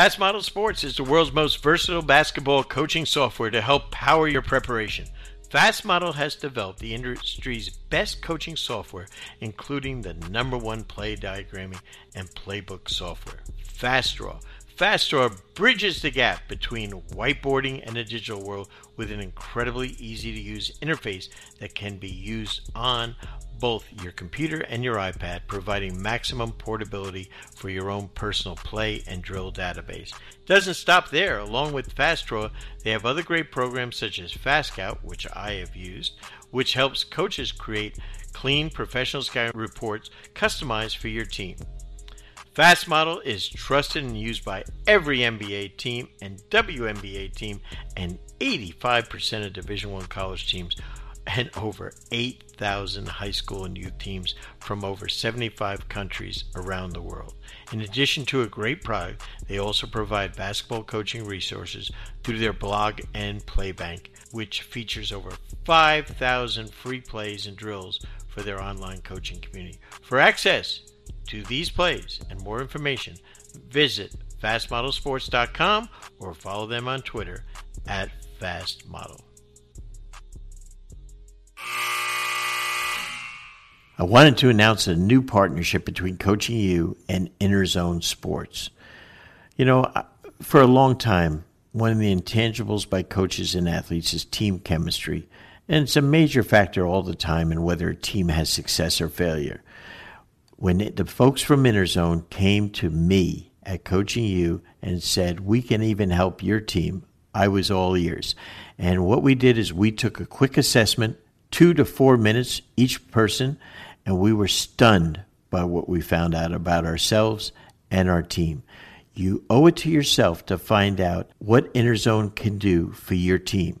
Fast Model Sports is the world's most versatile basketball coaching software to help power your preparation. Fast Model has developed the industry's best coaching software, including the number one play diagramming and playbook software, FastDraw. FastDraw bridges the gap between whiteboarding and the digital world with an incredibly easy to use interface that can be used on both your computer and your iPad, providing maximum portability for your own personal play and drill database. Doesn't stop there. Along with FastDraw, they have other great programs such as FastScout, which I have used, which helps coaches create clean professional scout reports customized for your team. Fast Model is trusted and used by every NBA team and WNBA team and 85% of Division 1 college teams and over 8,000 high school and youth teams from over 75 countries around the world. In addition to a great product, they also provide basketball coaching resources through their blog and playbank, which features over 5,000 free plays and drills for their online coaching community. For access to these plays and more information, visit fastmodelsports.com or follow them on Twitter at fastmodel. I wanted to announce a new partnership between Coaching You and Inner Zone Sports. You know, for a long time, one of the intangibles by coaches and athletes is team chemistry, and it's a major factor all the time in whether a team has success or failure. When it, the folks from Inner Zone came to me at Coaching You and said, We can even help your team, I was all ears. And what we did is we took a quick assessment, two to four minutes each person and we were stunned by what we found out about ourselves and our team. You owe it to yourself to find out what InnerZone can do for your team.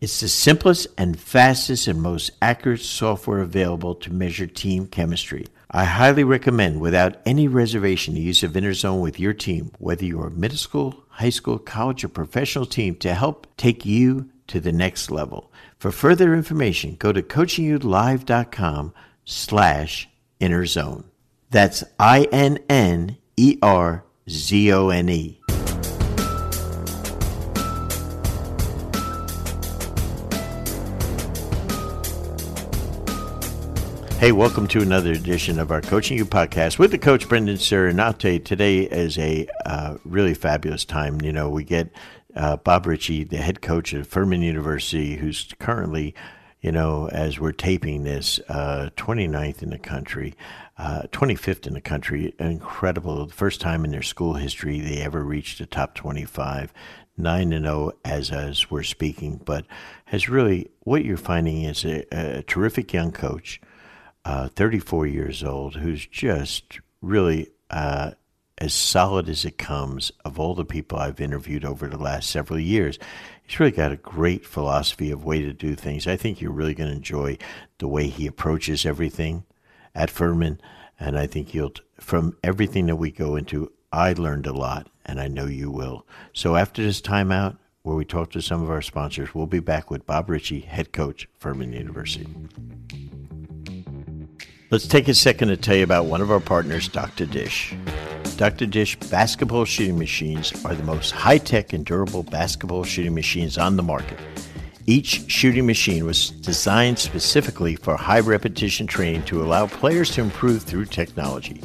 It's the simplest and fastest and most accurate software available to measure team chemistry. I highly recommend, without any reservation, the use of InnerZone with your team, whether you're a middle school, high school, college, or professional team, to help take you to the next level. For further information, go to coachingyoulive.com slash inner zone. That's I N N E R Z O N E. Hey, welcome to another edition of our Coaching You podcast with the coach Brendan you, today is a uh, really fabulous time. You know, we get uh, Bob Richey, the head coach at Furman University, who's currently you know, as we're taping this, uh, 29th in the country, uh, 25th in the country. Incredible. The first time in their school history they ever reached the top 25. 9 and 0 as, as we're speaking, but has really, what you're finding is a, a terrific young coach, uh, 34 years old, who's just really uh, as solid as it comes of all the people I've interviewed over the last several years. He's really got a great philosophy of way to do things. I think you're really going to enjoy the way he approaches everything at Furman. And I think you'll, from everything that we go into, I learned a lot, and I know you will. So after this timeout, where we talk to some of our sponsors, we'll be back with Bob Richey, head coach, Furman University. Let's take a second to tell you about one of our partners, Dr. Dish. Dr. Dish basketball shooting machines are the most high tech and durable basketball shooting machines on the market. Each shooting machine was designed specifically for high repetition training to allow players to improve through technology.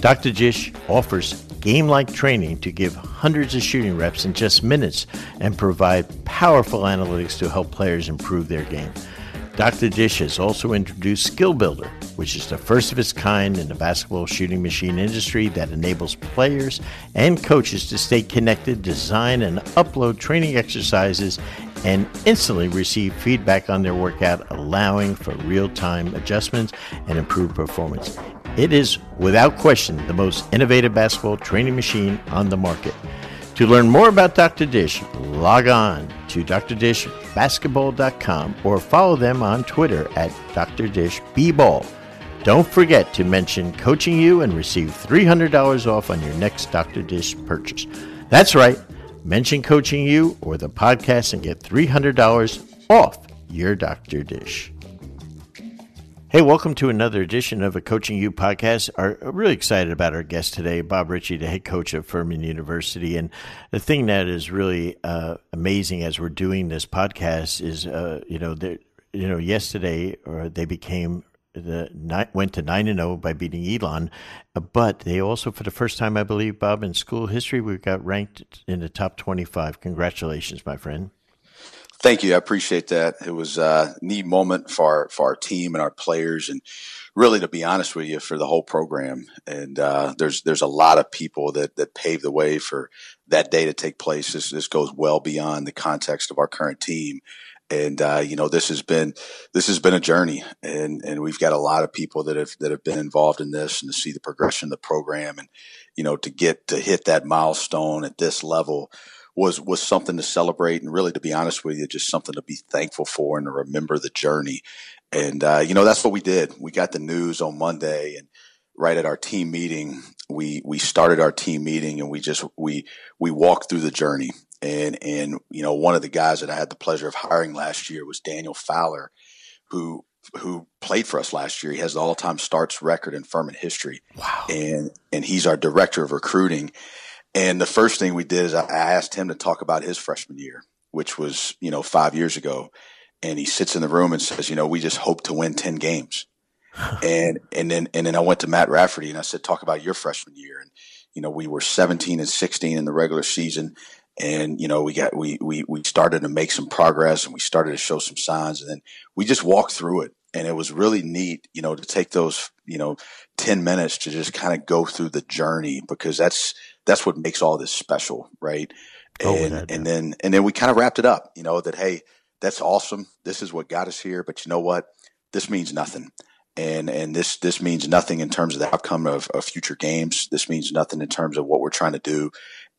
Dr. Dish offers game like training to give hundreds of shooting reps in just minutes and provide powerful analytics to help players improve their game. Dr. Dish has also introduced Skill Builder, which is the first of its kind in the basketball shooting machine industry that enables players and coaches to stay connected, design and upload training exercises, and instantly receive feedback on their workout, allowing for real time adjustments and improved performance. It is, without question, the most innovative basketball training machine on the market. To learn more about Dr. Dish, log on to drdishbasketball.com or follow them on Twitter at drdishbball. Don't forget to mention Coaching You and receive $300 off on your next Dr. Dish purchase. That's right. Mention Coaching You or the podcast and get $300 off your Dr. Dish. Hey, welcome to another edition of a Coaching You podcast. Are really excited about our guest today, Bob Richey, the head coach of Furman University. And the thing that is really uh, amazing as we're doing this podcast is, uh, you know, you know, yesterday or they became the went to nine and zero oh by beating Elon, but they also, for the first time, I believe, Bob, in school history, we got ranked in the top twenty-five. Congratulations, my friend. Thank you. I appreciate that. It was a neat moment for our, for our team and our players, and really, to be honest with you, for the whole program. And uh, there's there's a lot of people that that paved the way for that day to take place. This this goes well beyond the context of our current team. And uh, you know, this has been this has been a journey, and and we've got a lot of people that have that have been involved in this, and to see the progression of the program, and you know, to get to hit that milestone at this level was was something to celebrate and really to be honest with you just something to be thankful for and to remember the journey and uh, you know that's what we did we got the news on monday and right at our team meeting we we started our team meeting and we just we we walked through the journey and and you know one of the guys that i had the pleasure of hiring last year was daniel fowler who who played for us last year. He has the all-time starts record in Furman history. Wow. And and he's our director of recruiting. And the first thing we did is I asked him to talk about his freshman year, which was, you know, five years ago. And he sits in the room and says, you know, we just hope to win 10 games. and, and then, and then I went to Matt Rafferty and I said, talk about your freshman year. And, you know, we were 17 and 16 in the regular season. And, you know, we got, we, we, we started to make some progress and we started to show some signs. And then we just walked through it. And it was really neat, you know, to take those, you know, 10 minutes to just kind of go through the journey because that's, that's what makes all this special, right? Oh, and that, and then and then we kind of wrapped it up, you know, that hey, that's awesome. This is what got us here, but you know what? This means nothing. And and this this means nothing in terms of the outcome of, of future games. This means nothing in terms of what we're trying to do.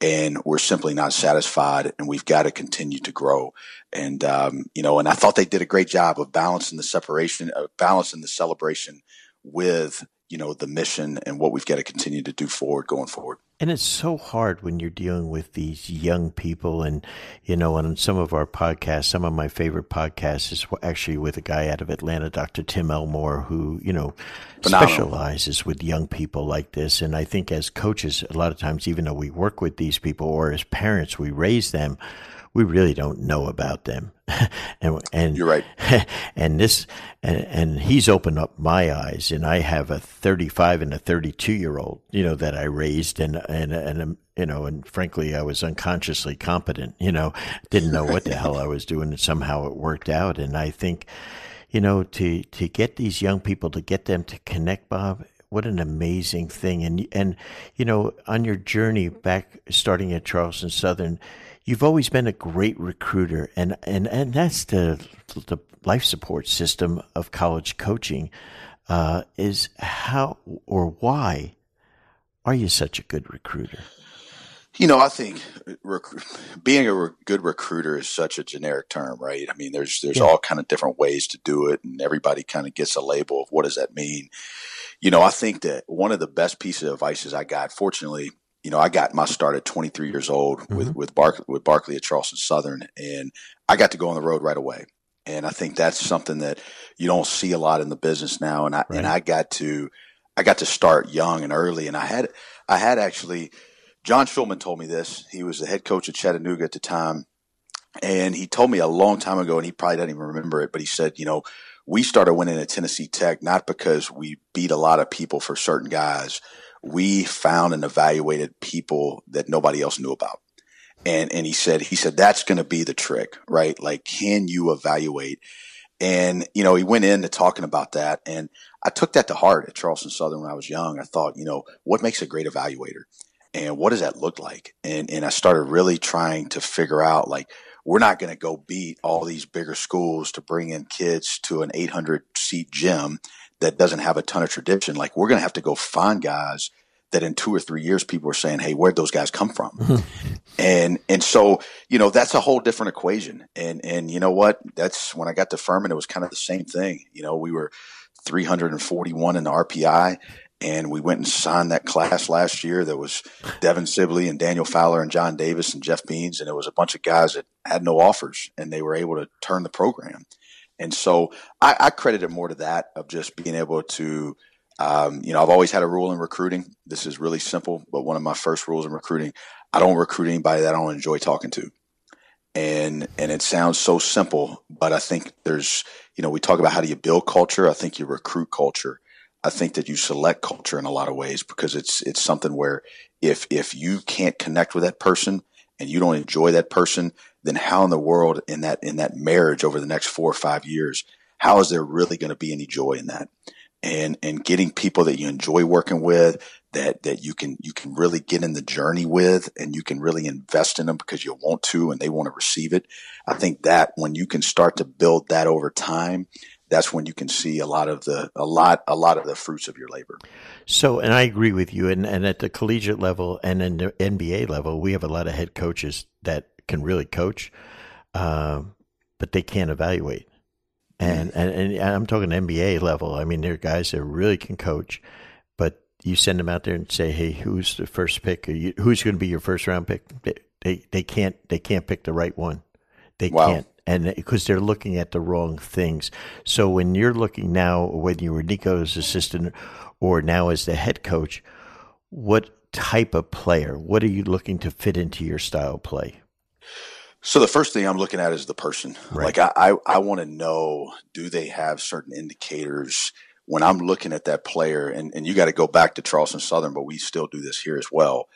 And we're simply not satisfied and we've got to continue to grow. And um, you know, and I thought they did a great job of balancing the separation, of balancing the celebration with you know the mission and what we've got to continue to do forward going forward and it's so hard when you're dealing with these young people and you know on some of our podcasts some of my favorite podcasts is actually with a guy out of atlanta dr tim elmore who you know Phenomenal. specializes with young people like this and i think as coaches a lot of times even though we work with these people or as parents we raise them we really don't know about them. and, and you're right. And this, and, and, he's opened up my eyes. And I have a 35 and a 32 year old, you know, that I raised, and and and um, you know, and frankly, I was unconsciously competent. You know, didn't know what the hell I was doing, and somehow it worked out. And I think, you know, to to get these young people to get them to connect, Bob, what an amazing thing and and you know on your journey back starting at Charleston Southern you've always been a great recruiter, and and and that's the the life support system of college coaching. Uh, is how or why are you such a good recruiter? You know, I think rec- being a re- good recruiter is such a generic term, right? I mean, there's there's yeah. all kind of different ways to do it, and everybody kind of gets a label of what does that mean. You know, I think that one of the best pieces of advice I got, fortunately, you know, I got my start at 23 years old mm-hmm. with with Barclay with Barclay at Charleston Southern, and I got to go on the road right away. And I think that's something that you don't see a lot in the business now. And I right. and I got to I got to start young and early. And I had I had actually John Shulman told me this. He was the head coach at Chattanooga at the time, and he told me a long time ago, and he probably doesn't even remember it, but he said, you know, we started winning at Tennessee Tech not because we beat a lot of people for certain guys we found and evaluated people that nobody else knew about. And, and he said, he said, that's going to be the trick, right? Like, can you evaluate? And, you know, he went into talking about that. And I took that to heart at Charleston Southern when I was young. I thought, you know, what makes a great evaluator? And what does that look like? And, and I started really trying to figure out, like, we're not going to go beat all these bigger schools to bring in kids to an 800 seat gym that doesn't have a ton of tradition, like we're going to have to go find guys that in two or three years people are saying, "Hey, where'd those guys come from?" Mm-hmm. and and so you know that's a whole different equation. And and you know what? That's when I got to Furman, it was kind of the same thing. You know, we were 341 in the RPI, and we went and signed that class last year. That was Devin Sibley and Daniel Fowler and John Davis and Geoff Beans, and it was a bunch of guys that had no offers, and they were able to turn the program. And so I, I credit it more to that of just being able to, um, you know, I've always had a rule in recruiting. This is really simple, but one of my first rules in recruiting, I don't recruit anybody that I don't enjoy talking to. And and it sounds so simple, but I think there's, you know, we talk about how do you build culture. I think you recruit culture. I think that you select culture in a lot of ways because it's it's something where if if you can't connect with that person and you don't enjoy that person, then how in the world in that in that marriage over the next four or five years, how is there really going to be any joy in that? And and getting people that you enjoy working with, that that you can you can really get in the journey with, and you can really invest in them because you want to, and they want to receive it. I think that when you can start to build that over time, that's when you can see a lot of the a lot a lot of the fruits of your labor. So, and I agree with you. And and at the collegiate level and in the NBA level, we have a lot of head coaches that can really coach, um, but they can't evaluate. And, and and I'm talking NBA level. I mean, there are guys that really can coach, but you send them out there and say, "Hey, who's the first pick? You, who's going to be your first round pick?" They, they they can't they can't pick the right one. They wow. can't and because they're looking at the wrong things. So when you're looking now, whether you were Niko's assistant or now as the head coach, what type of player? What are you looking to fit into your style play? So the first thing I'm looking at is the person. Right. Like I, I, I want to know, do they have certain indicators when I'm looking at that player? And, and you got to go back to Charleston Southern, but we still do this here as well.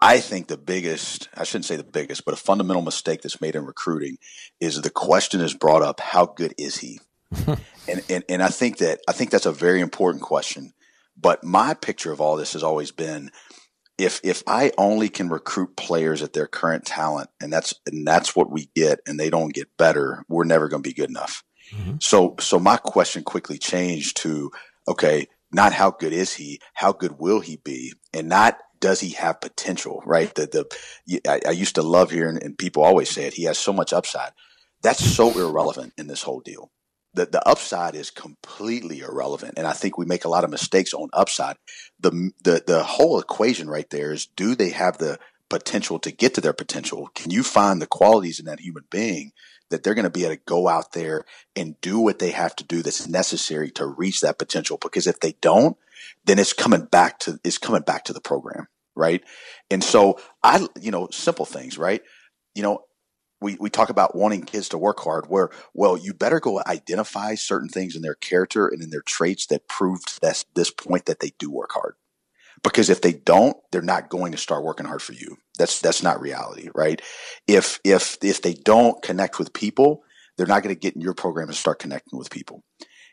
I think the biggest, I shouldn't say the biggest, but a fundamental mistake that's made in recruiting is the question is brought up, how good is he? and, and, and I think that, I think that's a very important question. But my picture of all this has always been, if, if I only can recruit players at their current talent and that's, and that's what we get and they don't get better, we're never going to be good enough. Mm-hmm. So, so my question quickly changed to, okay, not how good is he, how good will he be? And not does he have potential? Right. The the I, I used to love hearing, and people always say it. He has so much upside. That's so irrelevant in this whole deal. The the upside is completely irrelevant, and I think we make a lot of mistakes on upside. The the the whole equation right there is: do they have the potential to get to their potential? Can you find the qualities in that human being that they're going to be able to go out there and do what they have to do that's necessary to reach that potential? Because if they don't, then it's coming back to it's coming back to the program, right? And so I, you know, simple things, right? You know, we, we talk about wanting kids to work hard where well you better go identify certain things in their character and in their traits that prove to this, this point that they do work hard. Because if they don't they're not going to start working hard for you. That's that's not reality right? If if if they don't connect with people they're not going to get in your program and start connecting with people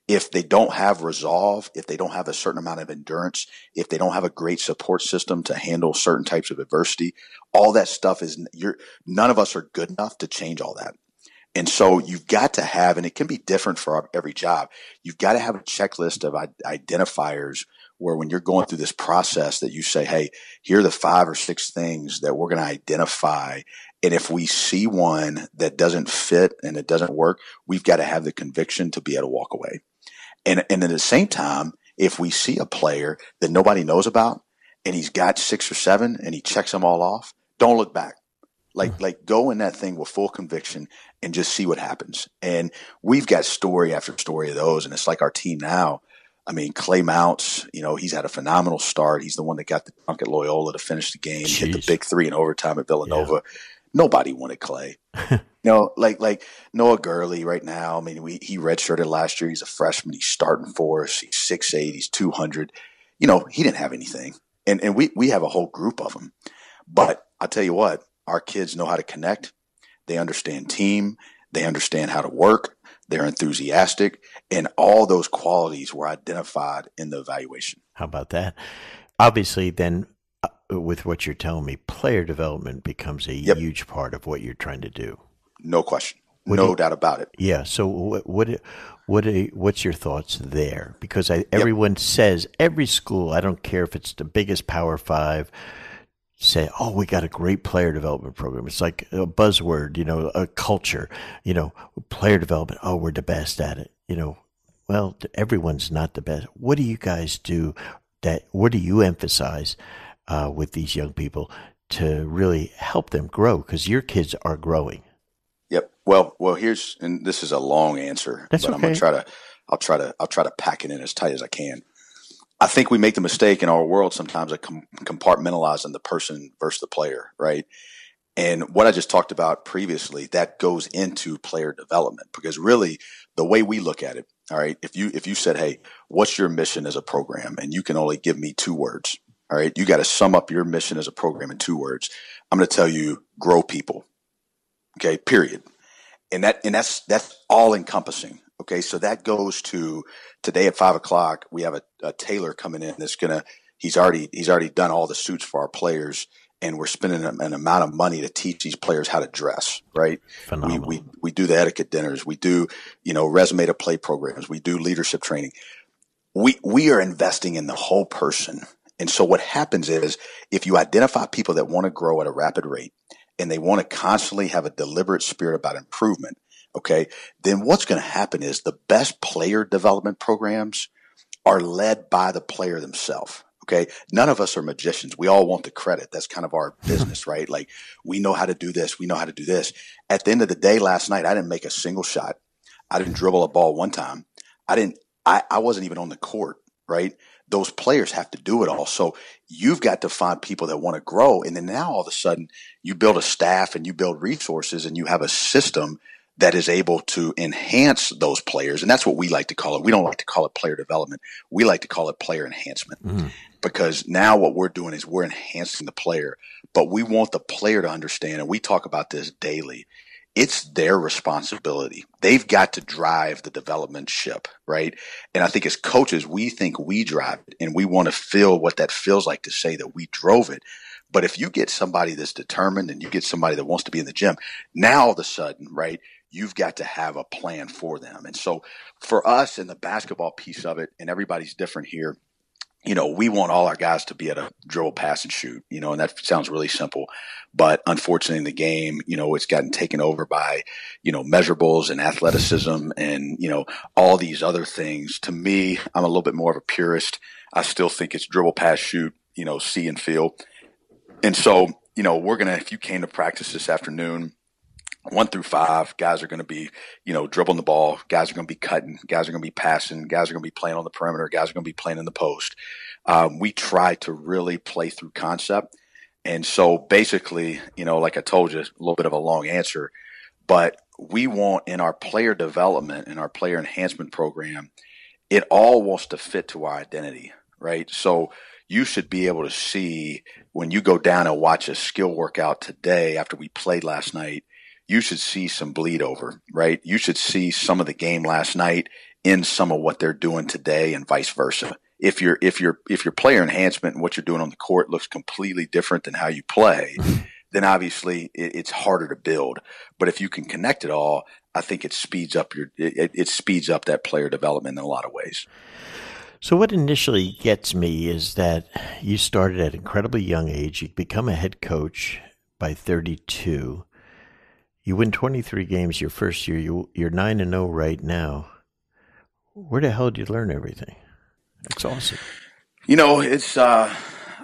if they don't have resolve, if they don't have a certain amount of endurance, if they don't have a great support system to handle certain types of adversity, all that stuff is you're none of us are good enough to change all that. And so you've got to have, and it can be different for every job. You've got to have a checklist of identifiers where when you're going through this process that you say, Hey, here are the five or six things that we're going to identify. And if we see one that doesn't fit and it doesn't work, we've got to have the conviction to be able to walk away. And, and at the same time, if we see a player that nobody knows about and he's got six or seven and he checks them all off, don't look back. Like, like go in that thing with full conviction and just see what happens. And we've got story after story of those. And it's like our team now. I mean, Clay Mounce, you know, he's had a phenomenal start. He's the one that got the dunk at Loyola to finish the game. Jeez. Hit the big three in overtime at Villanova. Yeah. Nobody wanted Clay. you know, like like Noah Gurley right now. I mean, we he redshirted last year. He's a freshman. He's starting for us. He's six eight. He's two hundred. You know, he didn't have anything, and and we we have a whole group of them. But I'll tell you what, our kids know how to connect. They understand team. They understand how to work. They're enthusiastic, and all those qualities were identified in the evaluation. How about that? Obviously, then uh, with what you're telling me, player development becomes a yep. huge part of what you're trying to do. No question. What no you, doubt about it. Yeah. So what what what what's your thoughts there? Because I, everyone yep. says every school, I don't care if it's the biggest Power Five, say, "Oh, we got a great player development program." It's like a buzzword, you know, a culture, you know, player development. Oh, we're the best at it, you know. Well, everyone's not the best. What do you guys do? That what do you emphasize uh, with these young people to really help them grow because your kids are growing. Yep. Well, well, here's and this is a long answer, That's but okay. I'm gonna try to. I'll try to. I'll try to pack it in as tight as I can. I think we make the mistake in our world sometimes of com- compartmentalizing the person versus the player, right? And what I just talked about previously, that goes into player development because really the way we look at it, all right, if you if you said, Hey, what's your mission as a program? And you can only give me two words. All right, you got to sum up your mission as a program in two words. I'm gonna tell you grow people. Okay, period. And that and that's that's all encompassing. Okay, so that goes to today at five o'clock. We have a, a tailor coming in that's gonna. He's already he's already done all the suits for our players, and we're spending an, an amount of money to teach these players how to dress. Right? We, Phenomenal. we we do the etiquette dinners. We do you know resume to play programs. We do leadership training. We we are investing in the whole person. And so what happens is if you identify people that want to grow at a rapid rate and they want to constantly have a deliberate spirit about improvement, okay, then what's going to happen is the best player development programs are led by the player themselves. Okay. None of us are magicians. We all want the credit. That's kind of our business, right? Like we know how to do this. We know how to do this. At the end of the day, last night, I didn't make a single shot. I didn't dribble a ball one time. I didn't, I, I wasn't even on the court, right? Those players have to do it all. So you've got to find people that want to grow. And then now all of a sudden you build a staff and you build resources and you have a system that is able to enhance those players. And that's what we like to call it. We don't like to call it player development. We like to call it player enhancement Mm. because now what we're doing is we're enhancing the player, but we want the player to understand, and we talk about this daily. It's their responsibility. They've got to drive the development ship, right? And I think as coaches, we think we drive it and we want to feel what that feels like to say that we drove it. But if you get somebody that's determined and you get somebody that wants to be in the gym, now all of a sudden, right, you've got to have a plan for them. And so for us in the basketball piece of it, and everybody's different here, you know, we want all our guys to be able to dribble, pass, and shoot, you know, and that sounds really simple. But unfortunately, in the game, you know, it's gotten taken over by, you know, measurables and athleticism and, you know, all these other things. To me, I'm a little bit more of a purist. I still think it's dribble, pass, shoot, you know, see and feel. And so, you know, we're going to, if you came to practice this afternoon, one through five, guys are going to be, you know, dribbling the ball. Guys are going to be cutting. Guys are going to be passing. Guys are going to be playing on the perimeter. Guys are going to be playing in the post. Um, we try to really play through concept. And so basically, you know, like I told you, a little bit of a long answer, but we want in our player development and our player enhancement program, it all wants to fit to our identity, right? So you should be able to see when you go down and watch a skill workout today after we played last night, you should see some bleed over, right? You should see some of the game last night in some of what they're doing today and vice versa. If your if your if your player enhancement and what you're doing on the court looks completely different than how you play, then obviously it, it's harder to build. But if you can connect it all, I think it speeds up your it, it speeds up that player development in a lot of ways. So, what initially gets me is that you started at an incredibly young age. You become a head coach by 32. You win 23 games your first year. You, you're 9 and 0 right now. Where the hell did you learn everything? That's awesome. You know, it's uh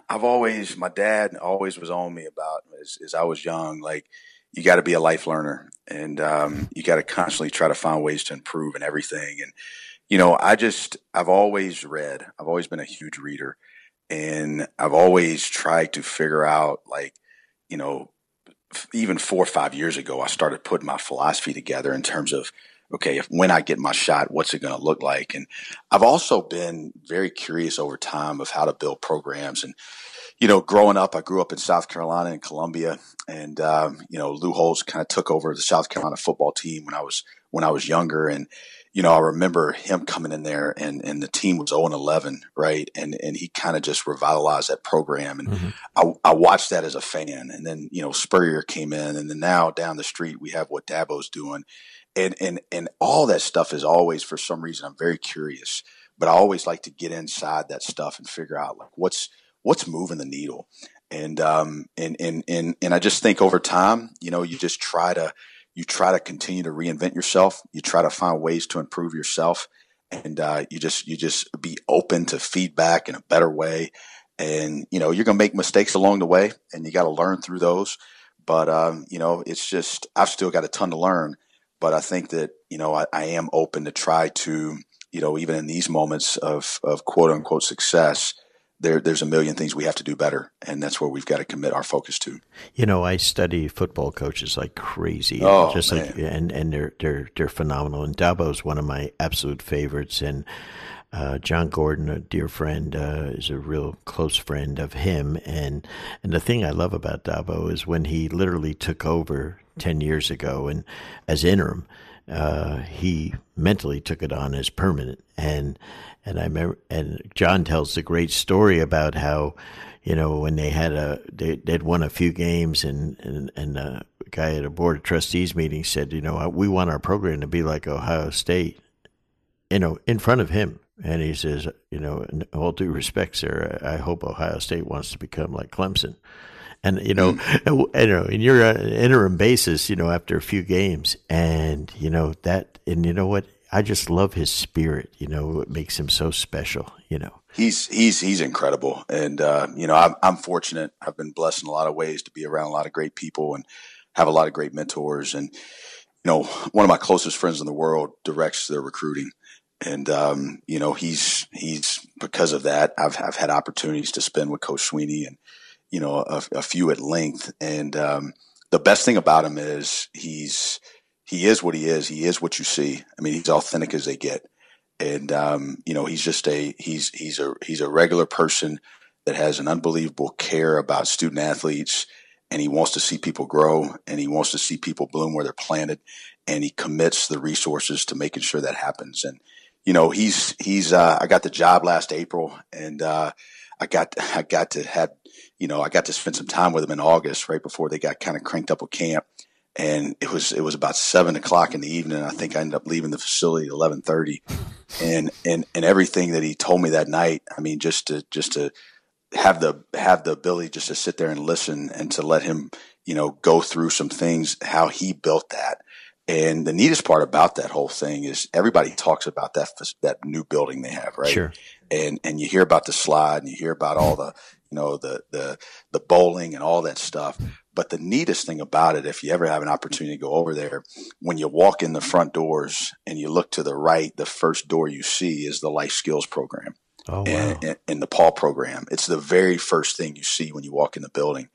I've always my dad always was on me about as, as I was young, like you got to be a life learner and um, you got to constantly try to find ways to improve and everything. And you know, I just I've always read. I've always been a huge reader, and I've always tried to figure out like you know even four or five years ago, I started putting my philosophy together in terms of, okay, if when I get my shot, what's it going to look like? And I've also been very curious over time of how to build programs. And, you know, growing up, I grew up in South Carolina and Columbia. And, um, you know, Lou Holtz kind of took over the South Carolina football team when I was, when I was younger. And, you know, I remember him coming in there and, and the team was 0 and 11, right? And, and he kind of just revitalized that program. And Mhm. I, I watched that as a fan. And then, you know, Spurrier came in and then now down the street, we have what Dabo's doing. And, and, and all that stuff is always, for some reason, I'm very curious, but I always like to get inside that stuff and figure out like what's, what's moving the needle. And, um, and, and, and, and I just think over time, you know, you just try to, you try to continue to reinvent yourself. You try to find ways to improve yourself, and uh, you just you just be open to feedback in a better way. And you know you're gonna make mistakes along the way, and you got to learn through those. But um, you know it's just I've still got a ton to learn. but I think that, you know, I, I am open to try to, you know, even in these moments of, of quote unquote success, there, there's a million things we have to do better, and that's where we've got to commit our focus to. You know, I study football coaches like crazy. Oh, just man. like and and they're they're they're phenomenal. And Dabo is one of my absolute favorites. And uh, Jon Gordon, a dear friend, uh, is a real close friend of him. And and the thing I love about Dabo is when he literally took over ten years ago, and as interim, uh, he mentally took it on as permanent. And and I remember, and John tells the great story about how, you know, when they had a, they, they'd won a few games and, and, and a guy at a board of trustees meeting said, you know, we want our program to be like Ohio State, you know, in front of him. And he says, you know, in all due respect, sir, I hope Ohio State wants to become like Clemson. And, you know, mm. you know, in your interim basis, you know, after a few games and, you know, that, and you know what, I just love his spirit. You know, what makes him so special. You know, he's he's he's incredible, and uh, you know, I'm, I'm fortunate. I've been blessed in a lot of ways to be around a lot of great people and have a lot of great mentors. And you know, one of my closest friends in the world directs their recruiting, and um, you know, he's he's because of that. I've I've had opportunities to spend with Coach Swinney and you know a, a few at length, and um, the best thing about him is he's he is what he is. He is what you see. I mean, he's authentic as they get, and um, you know, he's just a he's he's a he's a regular person that has an unbelievable care about student athletes, and he wants to see people grow, and he wants to see people bloom where they're planted, and he commits the resources to making sure that happens. And you know, he's he's uh, I got the job last April, and uh, I got I got to have you know I got to spend some time with him in August, right before they got kind of cranked up with camp and it was it was about seven o'clock in the evening. I think I ended up leaving the facility at eleven thirty, and and and everything that he told me that night. I mean, just to just to have the have the ability just to sit there and listen and to let him you know go through some things how he built that. And the neatest part about that whole thing is everybody talks about that that new building they have, right? Sure. And and you hear about the slide and you hear about all the you know the the the bowling and all that stuff but the neatest thing about it, if you ever have an opportunity to go over there, when you walk in the front doors and you look to the right, the first door you see is the life skills program. Oh, wow. and, and the Paul program. It's the very first thing you see when you walk in the building.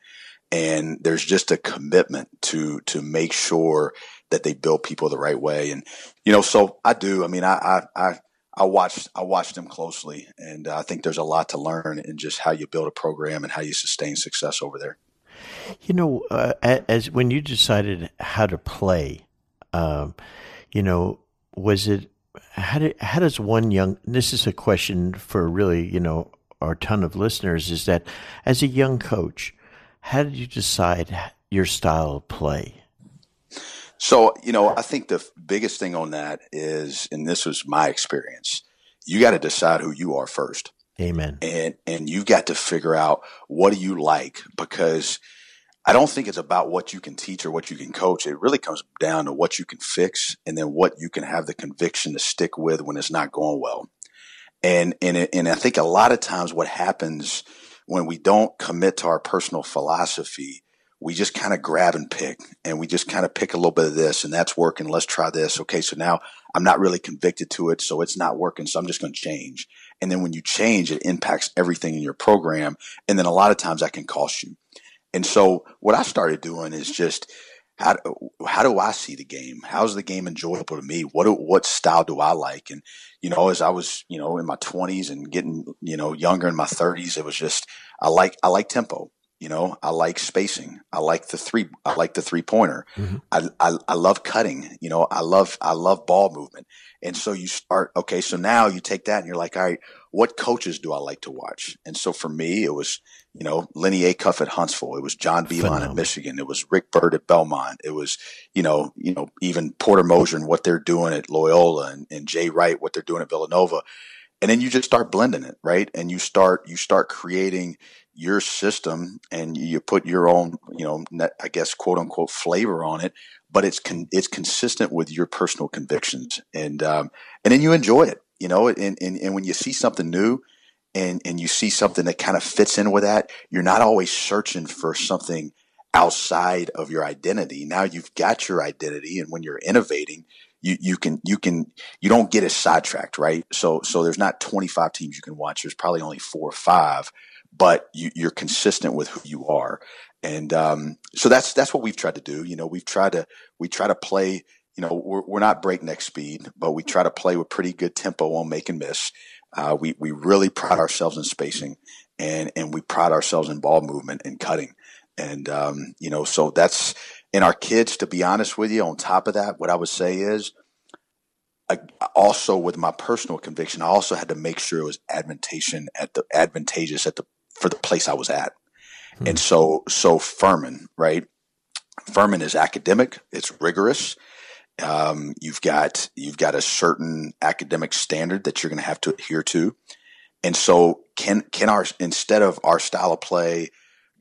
And there's just a commitment to to make sure that they build people the right way. And you know, so I do. I mean, I I I, I watched I watched them closely, and I think there's a lot to learn in just how you build a program and how you sustain success over there. You know, uh, as when you decided how to play, um, you know, was it how did how does one young? This is a question for really, you know, our ton of listeners. Is that as a young coach, how did you decide your style of play? So, you know, I think the biggest thing on that is, and this was my experience, you got to decide who you are first. Amen. And and you got to figure out what do you like because I don't think it's about what you can teach or what you can coach. It really comes down to what you can fix and then what you can have the conviction to stick with when it's not going well. And and it, and I think a lot of times what happens when we don't commit to our personal philosophy, we just kind of grab and pick and we just kind of pick a little bit of this and that's working. Let's try this. Okay. So now I'm not really convicted to it. So it's not working. So I'm just going to change. And then when you change, it impacts everything in your program. And then a lot of times that can cost you. And so what I started doing is just how how do I see the game? How's the game enjoyable to me? What what style do I like? And you know, as I was you know in my twenties and getting you know younger in my thirties, it was just I like I like tempo. You know, I like spacing. I like the three. I like the three pointer. Mm-hmm. I, I, I love cutting. You know, I love I love ball movement. And so you start. Okay, so now you take that and you're like, all right, what coaches do I like to watch? And so for me, it was you know Lenny Acuff at Huntsville. It was John Beilein at Michigan. It was Rick Byrd at Belmont. It was you know you know even Porter Moser and what they're doing at Loyola and, and Jay Wright what they're doing at Villanova. And then you just start blending it, right? And you start you start creating your system and you put your own, you know, I guess quote unquote flavor on it, but it's con- it's consistent with your personal convictions, and um, and then you enjoy it, you know, and, and and when you see something new, and and you see something that kind of fits in with that, you're not always searching for something outside of your identity. Now you've got your identity. And when you're innovating, you, you can, you can, you don't get as sidetracked, right? So, so there's not 25 teams you can watch. There's probably only four or five, but you, you're consistent with who you are. And, um, so that's, that's what we've tried to do. You know, we've tried to, we try to play, you know, we're, we're not breakneck speed, but we try to play with pretty good tempo on make and miss. Uh, we, we really pride ourselves in spacing and, and we pride ourselves in ball movement and cutting. And, um, you know, so that's, in our kids, to be honest with you, on top of that, what I would say is, I, also with my personal conviction, I also had to make sure it was advantageous at the advantageous at the for the place I was at. Hmm. And so so Furman, right? Furman is academic, it's rigorous. Um, you've got you've got a certain academic standard that you're going to have to adhere to, and so can can our instead of our style of play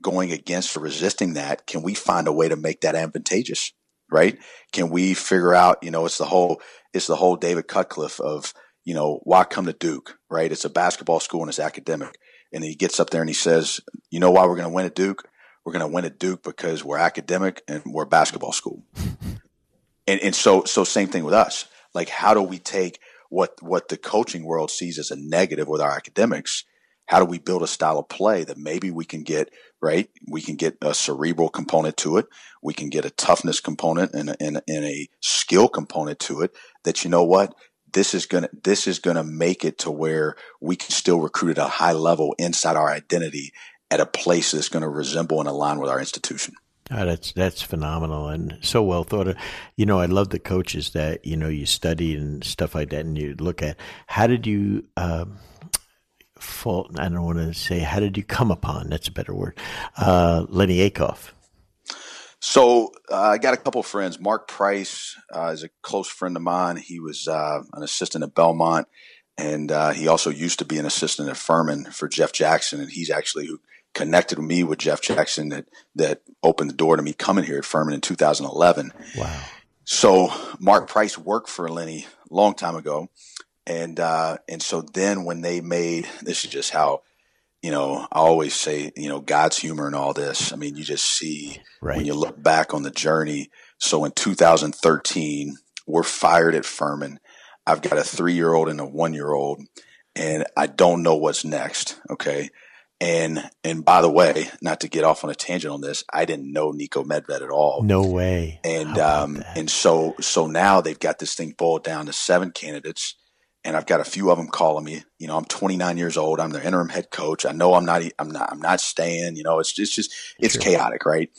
going against or resisting that, can we find a way to make that advantageous? Right? Can we figure out, you know, it's the whole, it's the whole David Cutcliffe of, you know, why come to Duke? Right? It's a basketball school and it's academic. And he gets up there and he says, you know why we're going to win at Duke? We're going to win at Duke because we're academic and we're a basketball school. and, and so, so same thing with us. Like, how do we take what, what the coaching world sees as a negative with our academics how do we build a style of play that maybe we can get right? We can get a cerebral component to it. We can get a toughness component and, and, and a skill component to it. That you know what this is gonna this is gonna make it to where we can still recruit at a high level inside our identity at a place that's going to resemble and align with our institution. Oh, that's that's phenomenal and so well thought of. You know, I love the coaches that you know you study and stuff like that, and you look at how did you. Um, fault. I don't want to say how did you come upon? That's a better word. Uh, Lenny Acuff. So uh, I got a couple of friends. Mark Price uh, is a close friend of mine. He was uh, an assistant at Belmont, and uh, he also used to be an assistant at Furman for Jeff Jackson. And he's actually who connected me with Jeff Jackson that that opened the door to me coming here at Furman in 2011. Wow. So Mark Price worked for Lenny a long time ago, and uh, and so then when they made this is just how you know I always say you know God's humor and all this. I mean, you just see right. when you look back on the journey. So in 2013, we're fired at Furman. I've got a three year old and a one year old, and I don't know what's next. Okay. And and by the way, not to get off on a tangent on this, I didn't know Niko Medved at all. No way. And um that? and so so now they've got this thing boiled down to seven candidates and I've got a few of them calling me. You know, I'm 29 years old. I'm the interim head coach. I know I'm not. I'm not. I'm not staying. You know, it's it's just it's sure. chaotic, right?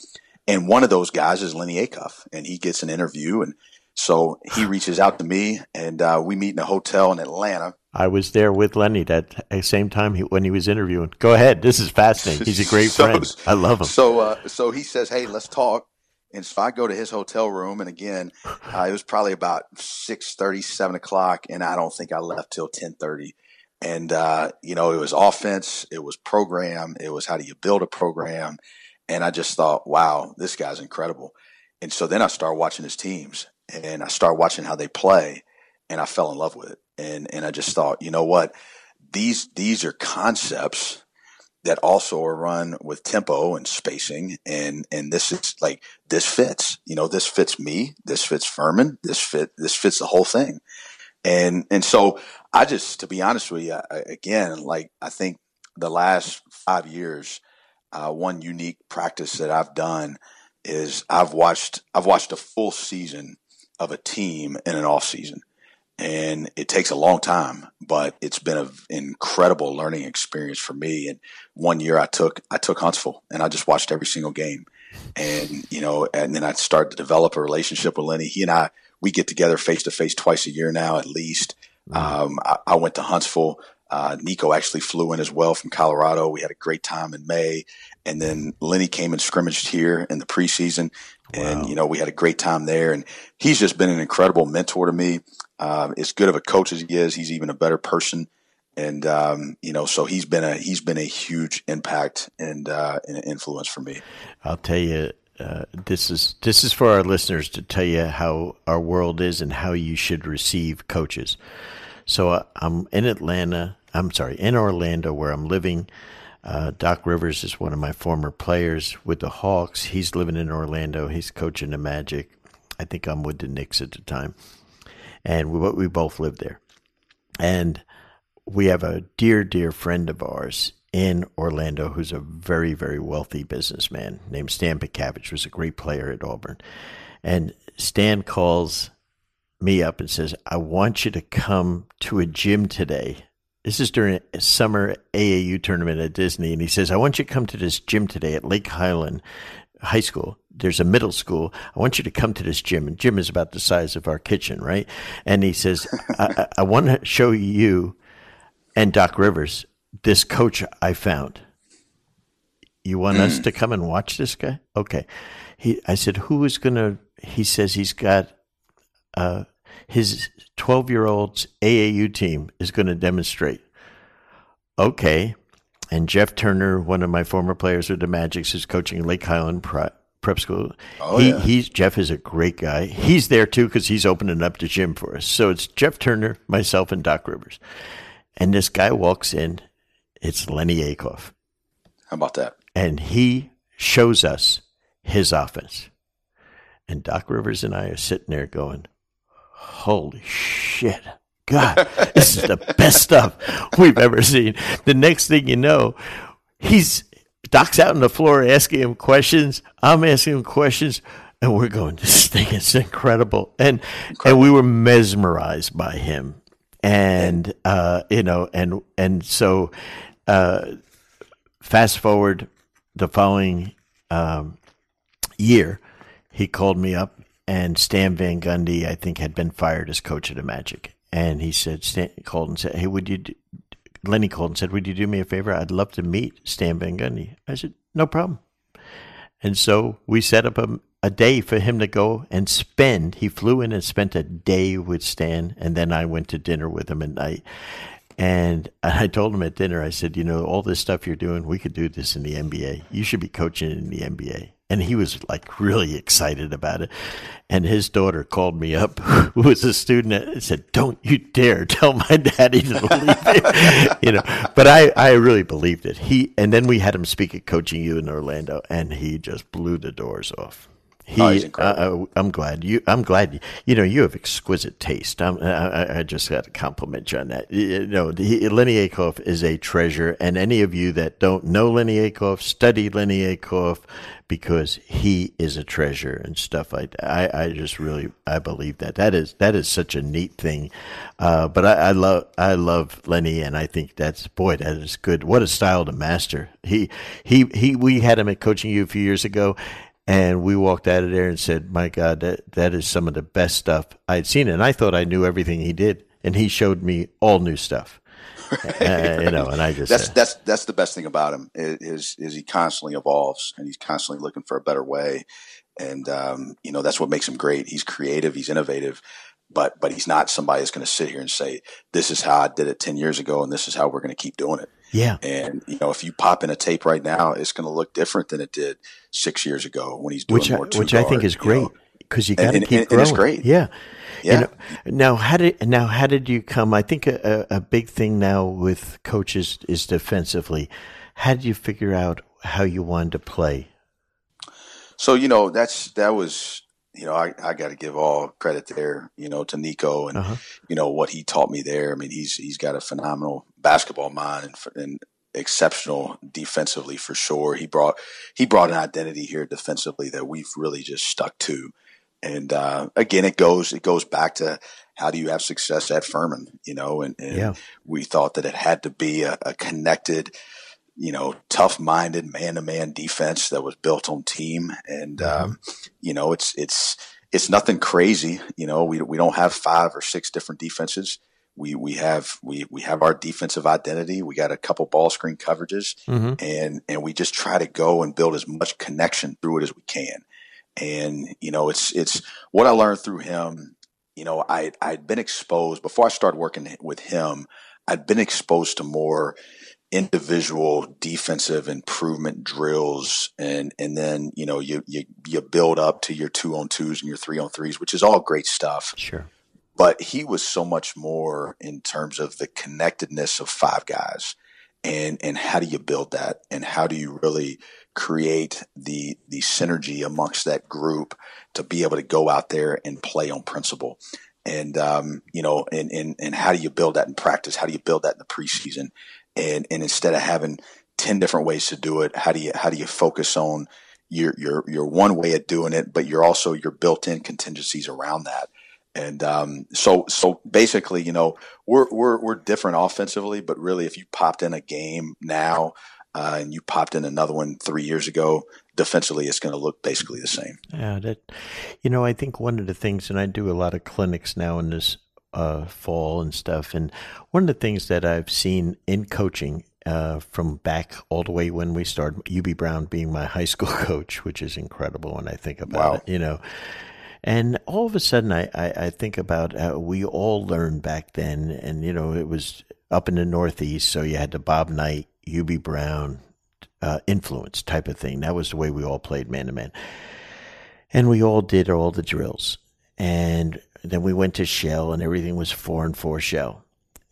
And one of those guys is Lenny Acuff, and he gets an interview, and so he reaches out to me, and uh, we meet in a hotel in Atlanta. I was there with Lenny that same time he, when he was interviewing. Go ahead. This is fascinating. He's a great so, friend. I love him. So, uh, so he says, "Hey, let's talk." And so I go to his hotel room, and again, uh, it was probably about six thirty, seven o'clock, and I don't think I left till ten thirty. And uh, you know, it was offense, it was program, it was how do you build a program, and I just thought, wow, this guy's incredible. And so then I started watching his teams, and I started watching how they play, and I fell in love with it. And and I just thought, you know what, these these are concepts that also are run with tempo and spacing and and this is like this fits you know this fits me this fits Furman this fit this fits the whole thing. And and so I just to be honest with you I, again like I think the last five years uh, one unique practice that I've done is I've watched I've watched a full season of a team in an off season and it takes a long time, but it's been an incredible learning experience for me. And one year I took I took Huntsville, and I just watched every single game, and you know, and then I started to develop a relationship with Lenny. He and I we get together face to face twice a year now, at least. Um, I, I, went to Huntsville. Uh, Niko actually flew in as well from Colorado. We had a great time in May, and then Lenny came and scrimmaged here in the preseason, wow. and you know we had a great time there. And he's just been an incredible mentor to me. Um, as good of a coach as he is, he's even a better person. And um, you know, so he's been a he's been a huge impact and, uh, and influence for me. I'll tell you, uh, this is this is for our listeners to tell you how our world is and how you should receive coaches. So uh, I'm in Atlanta. I'm sorry, in Orlando, where I'm living. Uh, Doc Rivers is one of my former players with the Hawks. He's living in Orlando. He's coaching the Magic. I think I'm with the Knicks at the time, and we we both lived there. And we have a dear, dear friend of ours in Orlando who's a very, very wealthy businessman named Stan Pikavich, was a great player at Auburn. And Stan calls me up and says, I want you to come to a gym today. This is during a summer AAU tournament at Disney. And he says, I want you to come to this gym today at Lake Highland High School. There's a middle school. I want you to come to this gym. And gym is about the size of our kitchen, right? And he says, I, I want to show you and Doc Rivers this coach I found. You want mm. us to come and watch this guy? Okay. He, I said, who is going to, he says he's got, uh, his 12 year old's AAU team is going to demonstrate. Okay. And Jeff Turner, one of my former players with the Magics, is coaching Lake Highland Prep, School. Oh, he, yeah. he's Jeff is a great guy. He's there too because he's opening up the gym for us. So it's Jeff Turner, myself, and Doc Rivers. And this guy walks in. It's Lenny Acuff. How about that? And he shows us his offense. And Doc Rivers and I are sitting there going, Holy shit. God, this is the best stuff we've ever seen. The next thing you know, he's Doc's out on the floor asking him questions. I'm asking him questions, and we're going, This thing is incredible. And incredible. and we were mesmerized by him and uh, you know, and and so uh, fast forward the following um, year, he called me up, and Stan Van Gundy, I think, had been fired as coach of the Magic, and he said, Stan and said, "Hey, would you?" Do, Lenny Colton said, "Would you do me a favor? I'd love to meet Stan Van Gundy." I said, "No problem." And so we set up a, a day for him to go and spend. He flew in and spent a day with Stan, and then I went to dinner with him at night. And I told him at dinner, I said, you know, all this stuff you're doing, we could do this in the NBA. You should be coaching in the NBA. And he was like really excited about it. And his daughter called me up, who was a student, and said, "Don't you dare tell my daddy to leave." you know, but I, I really believed it. He and then we had him speak at Coaching U in Orlando, and he just blew the doors off. He, oh, uh, I'm glad you. I'm glad you you know you have exquisite taste. I'm, I, I just got to compliment you on that. You know, he, Lenny Acuff is a treasure, and any of you that don't know Lenny Acuff, study Lenny Acuff because he is a treasure and stuff like that. I, I just really I believe that that is that is such a neat thing. Uh, but I, I love I love Lenny, and I think that's boy that is good. What a style to master. He he he. We had him at Coaching U a few years ago and we walked out of there and said, "My God, that that is some of the best stuff I'd seen." And I thought I knew everything he did, and he showed me all new stuff. Right. Uh, you know, and I just that's uh, that's that's the best thing about him is is he constantly evolves and he's constantly looking for a better way, and um, you know that's what makes him great. He's creative, he's innovative, but but he's not somebody that's going to sit here and say, "This is how I did it ten years ago, and this is how we're going to keep doing it." Yeah. And, you know, if you pop in a tape right now, it's going to look different than it did six years ago when he's doing which more I, Which guard, I think is great because you, know? you got to keep and, growing. And it's great. Yeah. Yeah. You uh, know, now, how did now how did you come? I think a, a big thing now with coaches is defensively. How did you figure out how you wanted to play? So you know that's that was you know, I, I got to give all credit there, you know, to Niko and uh-huh. you know what he taught me there. I mean, he's he's got a phenomenal basketball mind and, and exceptional defensively for sure. He brought he brought an identity here defensively that we've really just stuck to. And uh, again, it goes it goes back to how do you have success at Furman, you know? And, and yeah. we thought that it had to be a, a connected you know, tough minded man to man defense that was built on team. And, mm-hmm. um, you know, it's, it's, it's nothing crazy. You know, we, we don't have five or six different defenses. We, we have, we, we have our defensive identity. We got a couple ball screen coverages mm-hmm. and, and we just try to go and build as much connection through it as we can. And, you know, it's, it's what I learned through him. You know, I, I'd been exposed before I started working with him. I'd been exposed to more, individual defensive improvement drills and and then you know you you you build up to your two on twos and your three on threes which is all great stuff. Sure. But he was so much more in terms of the connectedness of five guys and and how do you build that and how do you really create the the synergy amongst that group to be able to go out there and play on principle? And um, you know and, and and how do you build that in practice? How do you build that in the preseason and and instead of having 10 different ways to do it how do you how do you focus on your your your one way of doing it but you're also your built-in contingencies around that and um, so, so basically, you know, we're, we're, we're different offensively, but really, if you popped in a game now uh, and you popped in another one three years ago, defensively, it's going to look basically the same. Yeah, that, you know, I think one of the things, and I do a lot of clinics now in this uh, fall and stuff, and one of the things that I've seen in coaching uh, from back all the way when we started, Hubie Brown being my high school coach, which is incredible when I think about wow. it, you know and all of a sudden, I, I, I think about uh, we all learned back then, and you know, it was up in the Northeast, so you had the Bob Knight, Hubie Brown uh, influence type of thing. That was the way we all played man to man. And we all did all the drills. And then we went to shell, and everything was four and four shell.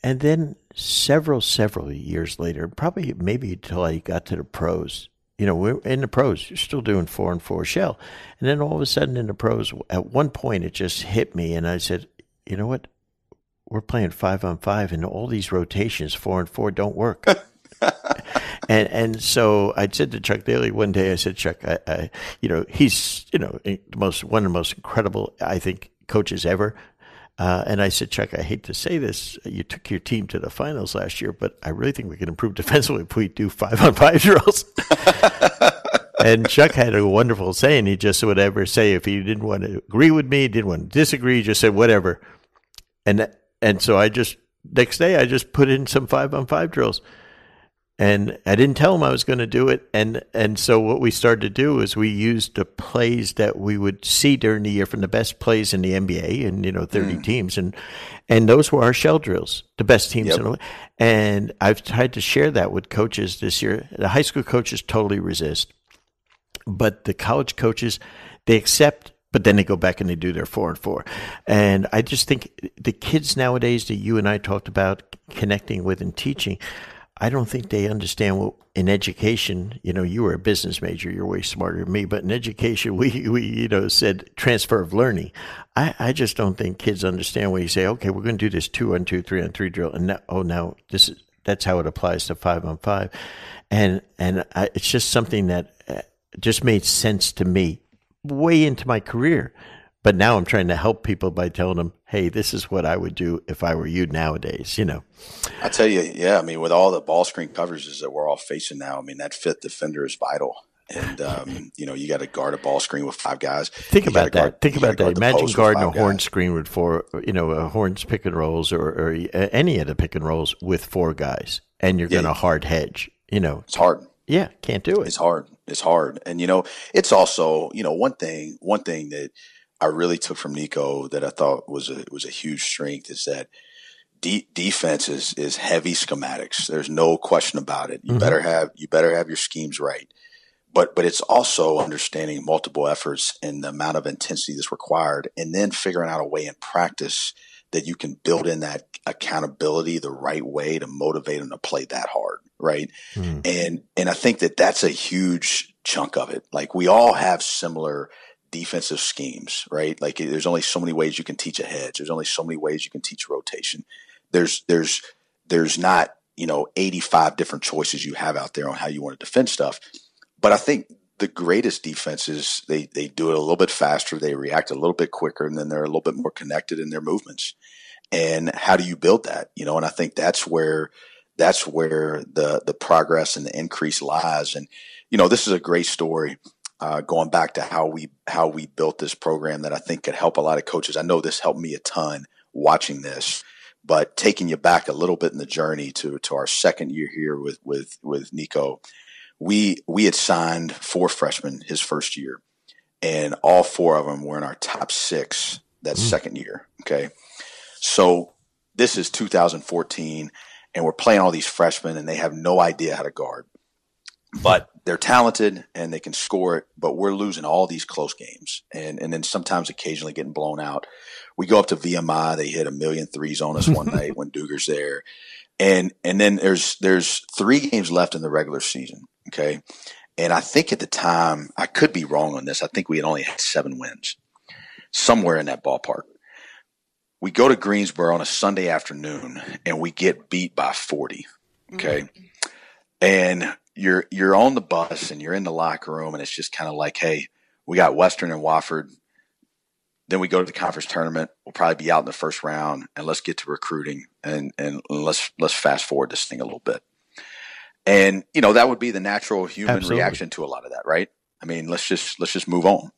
And then several, several years later, probably maybe until I got to the pros, you know, we're in the pros, you're still doing four and four shell. And then all of a sudden in the pros, at one point it just hit me and I said, you know what? We're playing five on five and all these rotations, four and four, don't work. and and so I said to Chuck Daly one day, I said, Chuck, I, I, you know, he's, you know, the most, one of the most incredible, I think, coaches ever. Uh, and I said, Chuck, I hate to say this. You took your team to the finals last year, but I really think we can improve defensively if we do five on five drills. and Chuck had a wonderful saying. He just would ever say if he didn't want to agree with me, didn't want to disagree, just said whatever. And and so I just next day I just put in some five on five drills and I didn't tell him I was going to do it. And and so what we started to do is we used the plays that we would see during the year from the best plays in the NBA, and you know, thirty mm. teams, and and those were our shell drills, the best teams. Yep. In, and I've tried to share that with coaches this year. The high school coaches totally resist, but the college coaches they accept. But then they go back and they do their four and four. And I just think the kids nowadays that you and I talked about connecting with and teaching, I don't think they understand what in education, you know, you were a business major, you're way smarter than me, but in education, we, we you know, said transfer of learning. I, I just don't think kids understand when you say, okay, we're going to do this two on two, three on three drill. And now, oh, now this is, that's how it applies to five on five. And, and I, it's just something that uh, just made sense to me way into my career. But now I'm trying to help people by telling them, hey, this is what I would do if I were you nowadays, you know. I tell you, yeah, I mean, with all the ball screen coverages that we're all facing now, I mean, that fifth defender is vital. And, um, you know, you got to guard a ball screen with five guys. Think you about that. Guard, Think about that. Imagine guarding a horn guys. screen with four, you know, a horns pick and rolls or, or any of the pick and rolls with four guys, and you're yeah, going to hard hedge, you know. It's hard. Yeah, can't do it. It's hard. It's hard. And, you know, it's also, you know, one thing, one thing that – I really took from Niko that I thought was a was a huge strength is that de- defense is is heavy schematics. There's no question about it. You mm-hmm. better have you better have your schemes right. But but it's also understanding multiple efforts and the amount of intensity that's required, and then figuring out a way in practice that you can build in that accountability the right way to motivate them to play that hard, right? Mm-hmm. And and I think that that's a huge chunk of it. Like we all have similar defensive schemes, right? Like there's only so many ways you can teach a hedge. There's only so many ways you can teach rotation. There's there's there's not you know 85 different choices you have out there on how you want to defend stuff. But I think the greatest defenses they they do it a little bit faster. They react a little bit quicker, and then they're a little bit more connected in their movements. And how do you build that? You know, and I think that's where that's where the the progress and the increase lies. And you know, this is a great story uh, going back to how we how we built this program that I think could help a lot of coaches. I know this helped me a ton watching this, but taking you back a little bit in the journey to to our second year here with with with Niko, we we had signed four freshmen his first year, and all four of them were in our top six that mm. second year. Okay, so this is 2014, and we're playing all these freshmen, and they have no idea how to guard but they're talented and they can score it, but we're losing all these close games and, and then sometimes occasionally getting blown out. We go up to VMI. They hit a million threes on us one night when Duggar's there. And and then there's there's three games left in the regular season. Okay. And I think at the time, I could be wrong on this. I think we had only had seven wins, somewhere in that ballpark. We go to Greensboro on a Sunday afternoon and we get beat by 40. Okay. Mm-hmm. And you're, you're on the bus and you're in the locker room and it's just kind of like, Hey, we got Western and Wofford. Then we go to the conference tournament. We'll probably be out in the first round and let's get to recruiting and, and let's, let's fast forward this thing a little bit. And, you know, that would be the natural human Absolutely. reaction to a lot of that, right? I mean, let's just, let's just move on.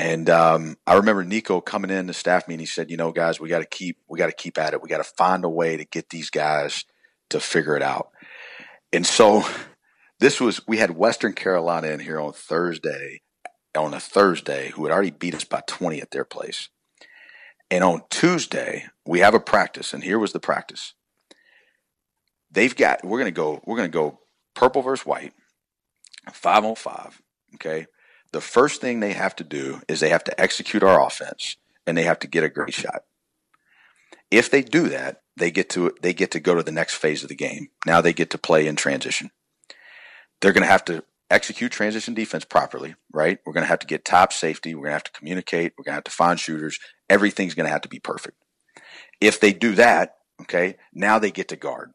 And um, I remember Niko coming in the staff meeting. He said, "You know, guys, we got to keep we got to keep at it. We got to find a way to get these guys to figure it out." And so this was we had Western Carolina in here on Thursday, on a Thursday, who had already beat us by twenty at their place. And on Tuesday, we have a practice, and here was the practice they've got we're gonna go we're gonna go purple versus white, five on five. Okay. The first thing they have to do is they have to execute our offense and they have to get a great shot. If they do that, they get to they get to go to the next phase of the game. Now they get to play in transition. They're going to have to execute transition defense properly, right? We're going to have to get top safety. We're going to have to communicate. We're going to have to find shooters. Everything's going to have to be perfect. If they do that, okay, now they get to guard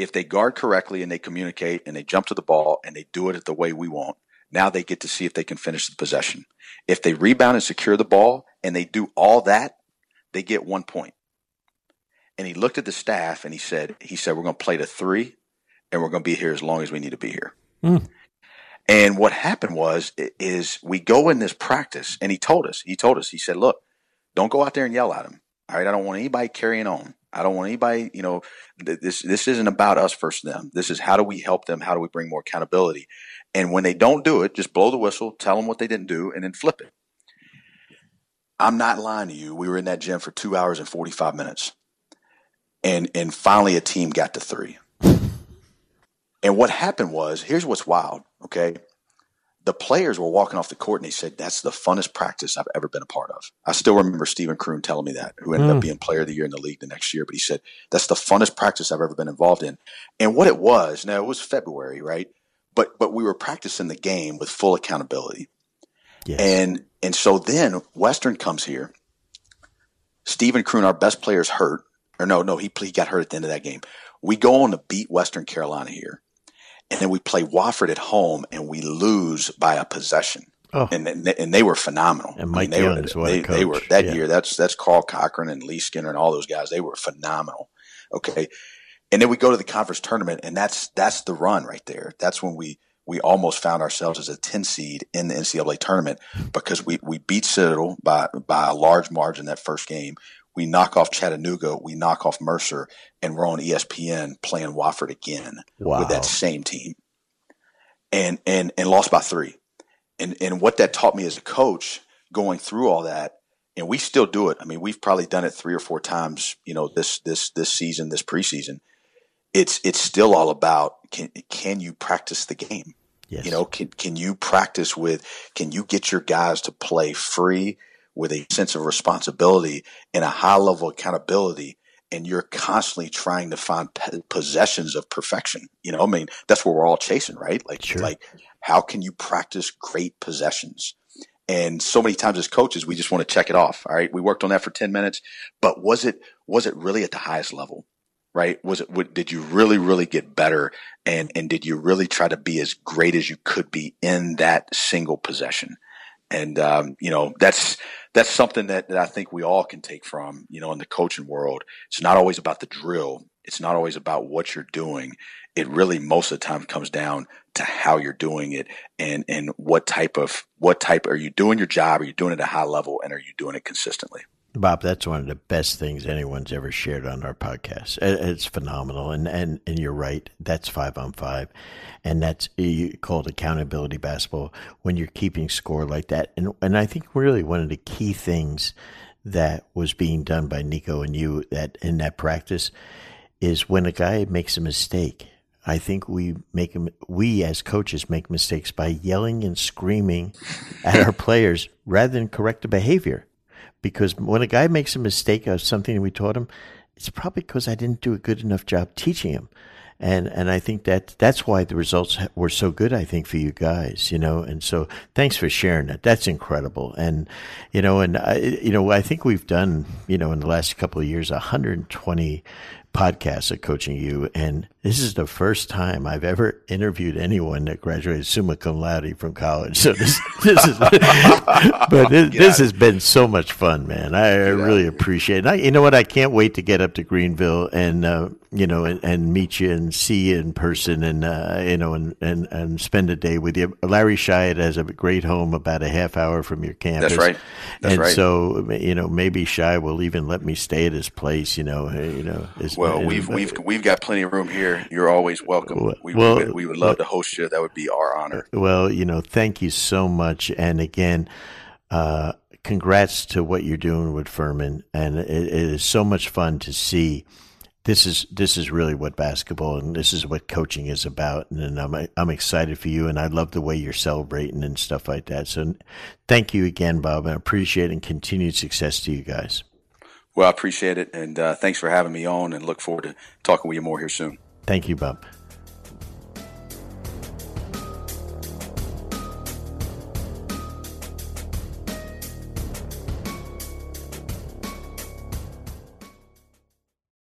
if they guard correctly and they communicate and they jump to the ball and they do it the way we want, now they get to see if they can finish the possession. If they rebound and secure the ball and they do all that, they get one point. And he looked at the staff and he said, he said, we're going to play to three and we're going to be here as long as we need to be here. Mm. And what happened was, is we go in this practice and he told us, he told us, he said, look, don't go out there and yell at him. All right. I don't want anybody carrying on. I don't want anybody, you know, this this isn't about us versus them. This is how do we help them? How do we bring more accountability? And when they don't do it, just blow the whistle, tell them what they didn't do, and then flip it. I'm not lying to you. We were in that gym for two hours and 45 minutes, and and finally a team got to three. And what happened was, here's what's wild. Okay, the players were walking off the court and they said, that's the funnest practice I've ever been a part of. I still remember Stephen Croone telling me that, who ended mm. up hmm. being player of the year in the league the next year. But he said, that's the funnest practice I've ever been involved in. And what it was, now it was February, right? But, but we were practicing the game with full accountability. Yes. And, and so then Western comes here. Stephen Croone, our best player, is hurt. Or no, no, he, he got hurt at the end of that game. We go on to beat Western Carolina here and then we play Wofford at home and we lose by a possession. Oh. And, and they were phenomenal. And Mike I mean, they were, they, they, were that yeah. year. That's that's Karl Cochran and Lee Skinner and all those guys. They were phenomenal. Okay, and then we go to the conference tournament, and that's that's the run right there. That's when we we almost found ourselves as a ten seed in the NCAA tournament because we we beat Citadel by by a large margin that first game we knock off Chattanooga, we knock off Mercer, and we're on ESPN playing Wofford again wow. with that same team, and and and lost by three. And and what that taught me as a coach, going through all that, and we still do it. I mean, we've probably done it three or four times. You know, this this this season, this preseason. It's it's still all about can can you practice the game? Yes. You know, can can you practice with? Can you get your guys to play free? With a sense of responsibility and a high level of accountability and you're constantly trying to find possessions of perfection. You know, I mean, that's what we're all chasing, right? Like, sure. like how can you practice great possessions? And so many times as coaches, we just want to check it off. All right. We worked on that for 10 minutes, but was it, was it really at the highest level? Right. Was it, did you really, really get better? And, and did you really try to be as great as you could be in that single possession? And, um, you know, that's, that's something that, that I think we all can take from, you know, in the coaching world. It's not always about the drill. It's not always about what you're doing. It really most of the time comes down to how you're doing it and, and what type of, what type, are you doing your job? Are you doing it at a high level and are you doing it consistently? Bob, that's one of the best things anyone's ever shared on our podcast. It's phenomenal, and and and you're right. That's five on five, and that's called accountability basketball when you're keeping score like that. And and I think really one of the key things that was being done by Niko and you that in that practice is when a guy makes a mistake. I think we make we as coaches make mistakes by yelling and screaming at our players rather than correct the behavior because when a guy makes a mistake of something we taught him, it's probably because I didn't do a good enough job teaching him and and I think that that's why the results were so good. I think for you guys, you know, and so thanks for sharing that. That's incredible, and you know, and I, you know, I think we've done, you know, in the last couple of years, 120 podcasts of Coaching U, and this is the first time I've ever interviewed anyone that graduated summa cum laude from college. So this, this is, but this, this has been so much fun, man. I, I really appreciate it. I, you know what? I can't wait to get up to Greenville and uh, you know and, and, meet you and see you in person and uh, you know and, and and spend a day with you. Larry Shyatt has a great home about a half hour from your campus. That's right. That's and right. so you know maybe Shy will even let me stay at his place. You know, you know. Well, we've we've we've got plenty of room here. You're always welcome. We, well, we, we would love to host you. That would be our honor. Well, you know, thank you so much. And again, uh, congrats to what you're doing with Furman. And it, it is so much fun to see. This is this is really what basketball and this is what coaching is about, and I'm I'm excited for you, and I love the way you're celebrating and stuff like that. So, thank you again, Bob, and appreciate and continued success to you guys. Well, I appreciate it, and uh, thanks for having me on, and look forward to talking with you more here soon. Thank you, Bob.